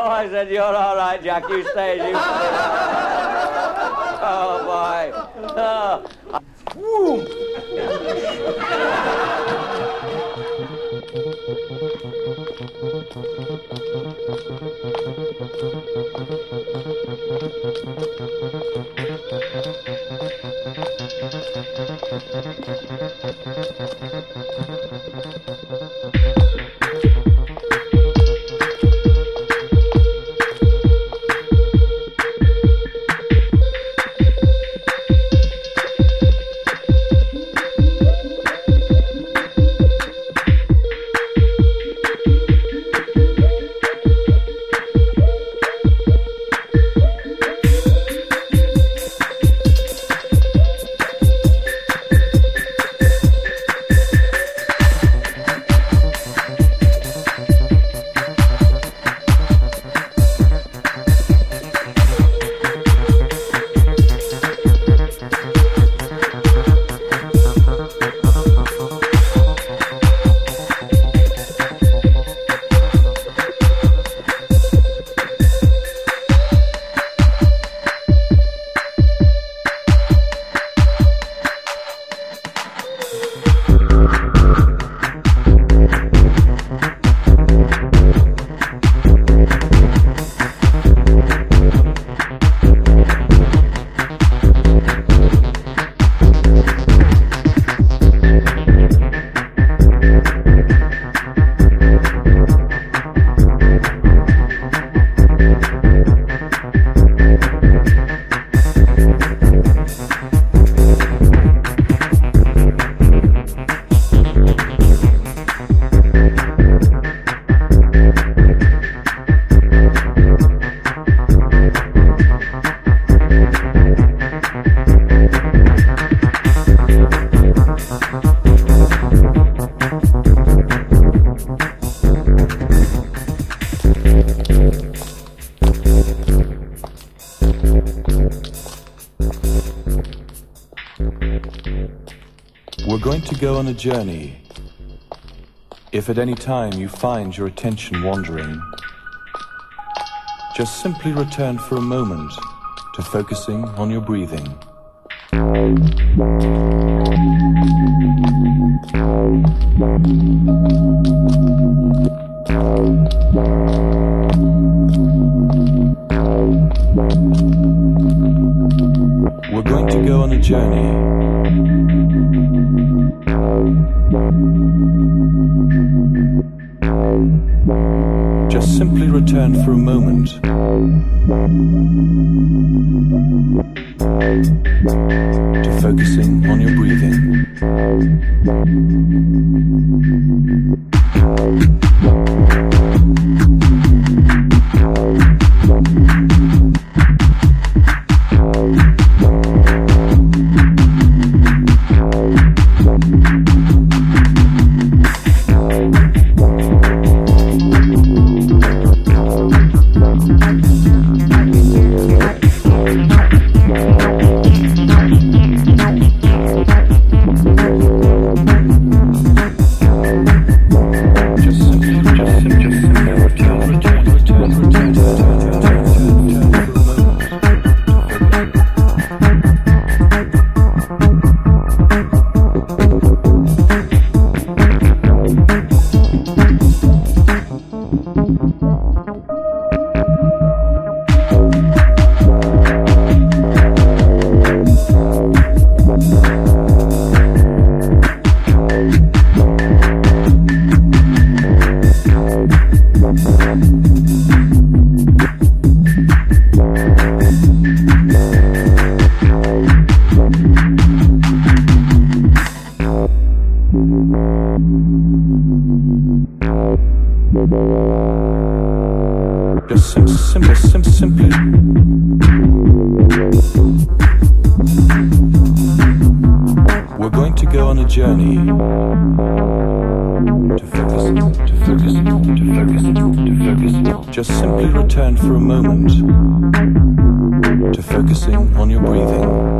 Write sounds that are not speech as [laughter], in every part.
Oh, I said, you're all right, Jack. You stay. You stay. oh, boy. Oh. Go on a journey, if at any time you find your attention wandering, just simply return for a moment to focusing on your breathing. We're going to go on a journey just simply return for a moment to focusing on your breathing. Thank you. simply. We're going to go on a journey to focus, to focus, to focus, to focus. Just simply return for a moment to focusing on your breathing.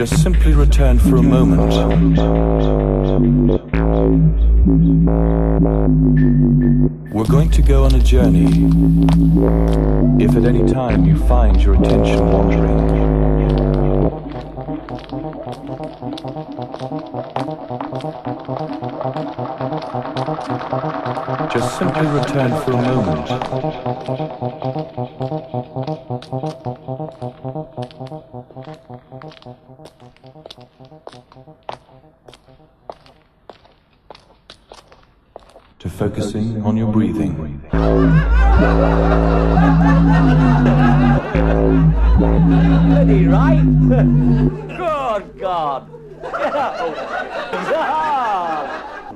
Just simply return for a moment. We're going to go on a journey. If at any time you find your attention wandering, just simply return for a moment. To focusing on your breathing. Bloody right. [laughs] Good God. [laughs] [laughs]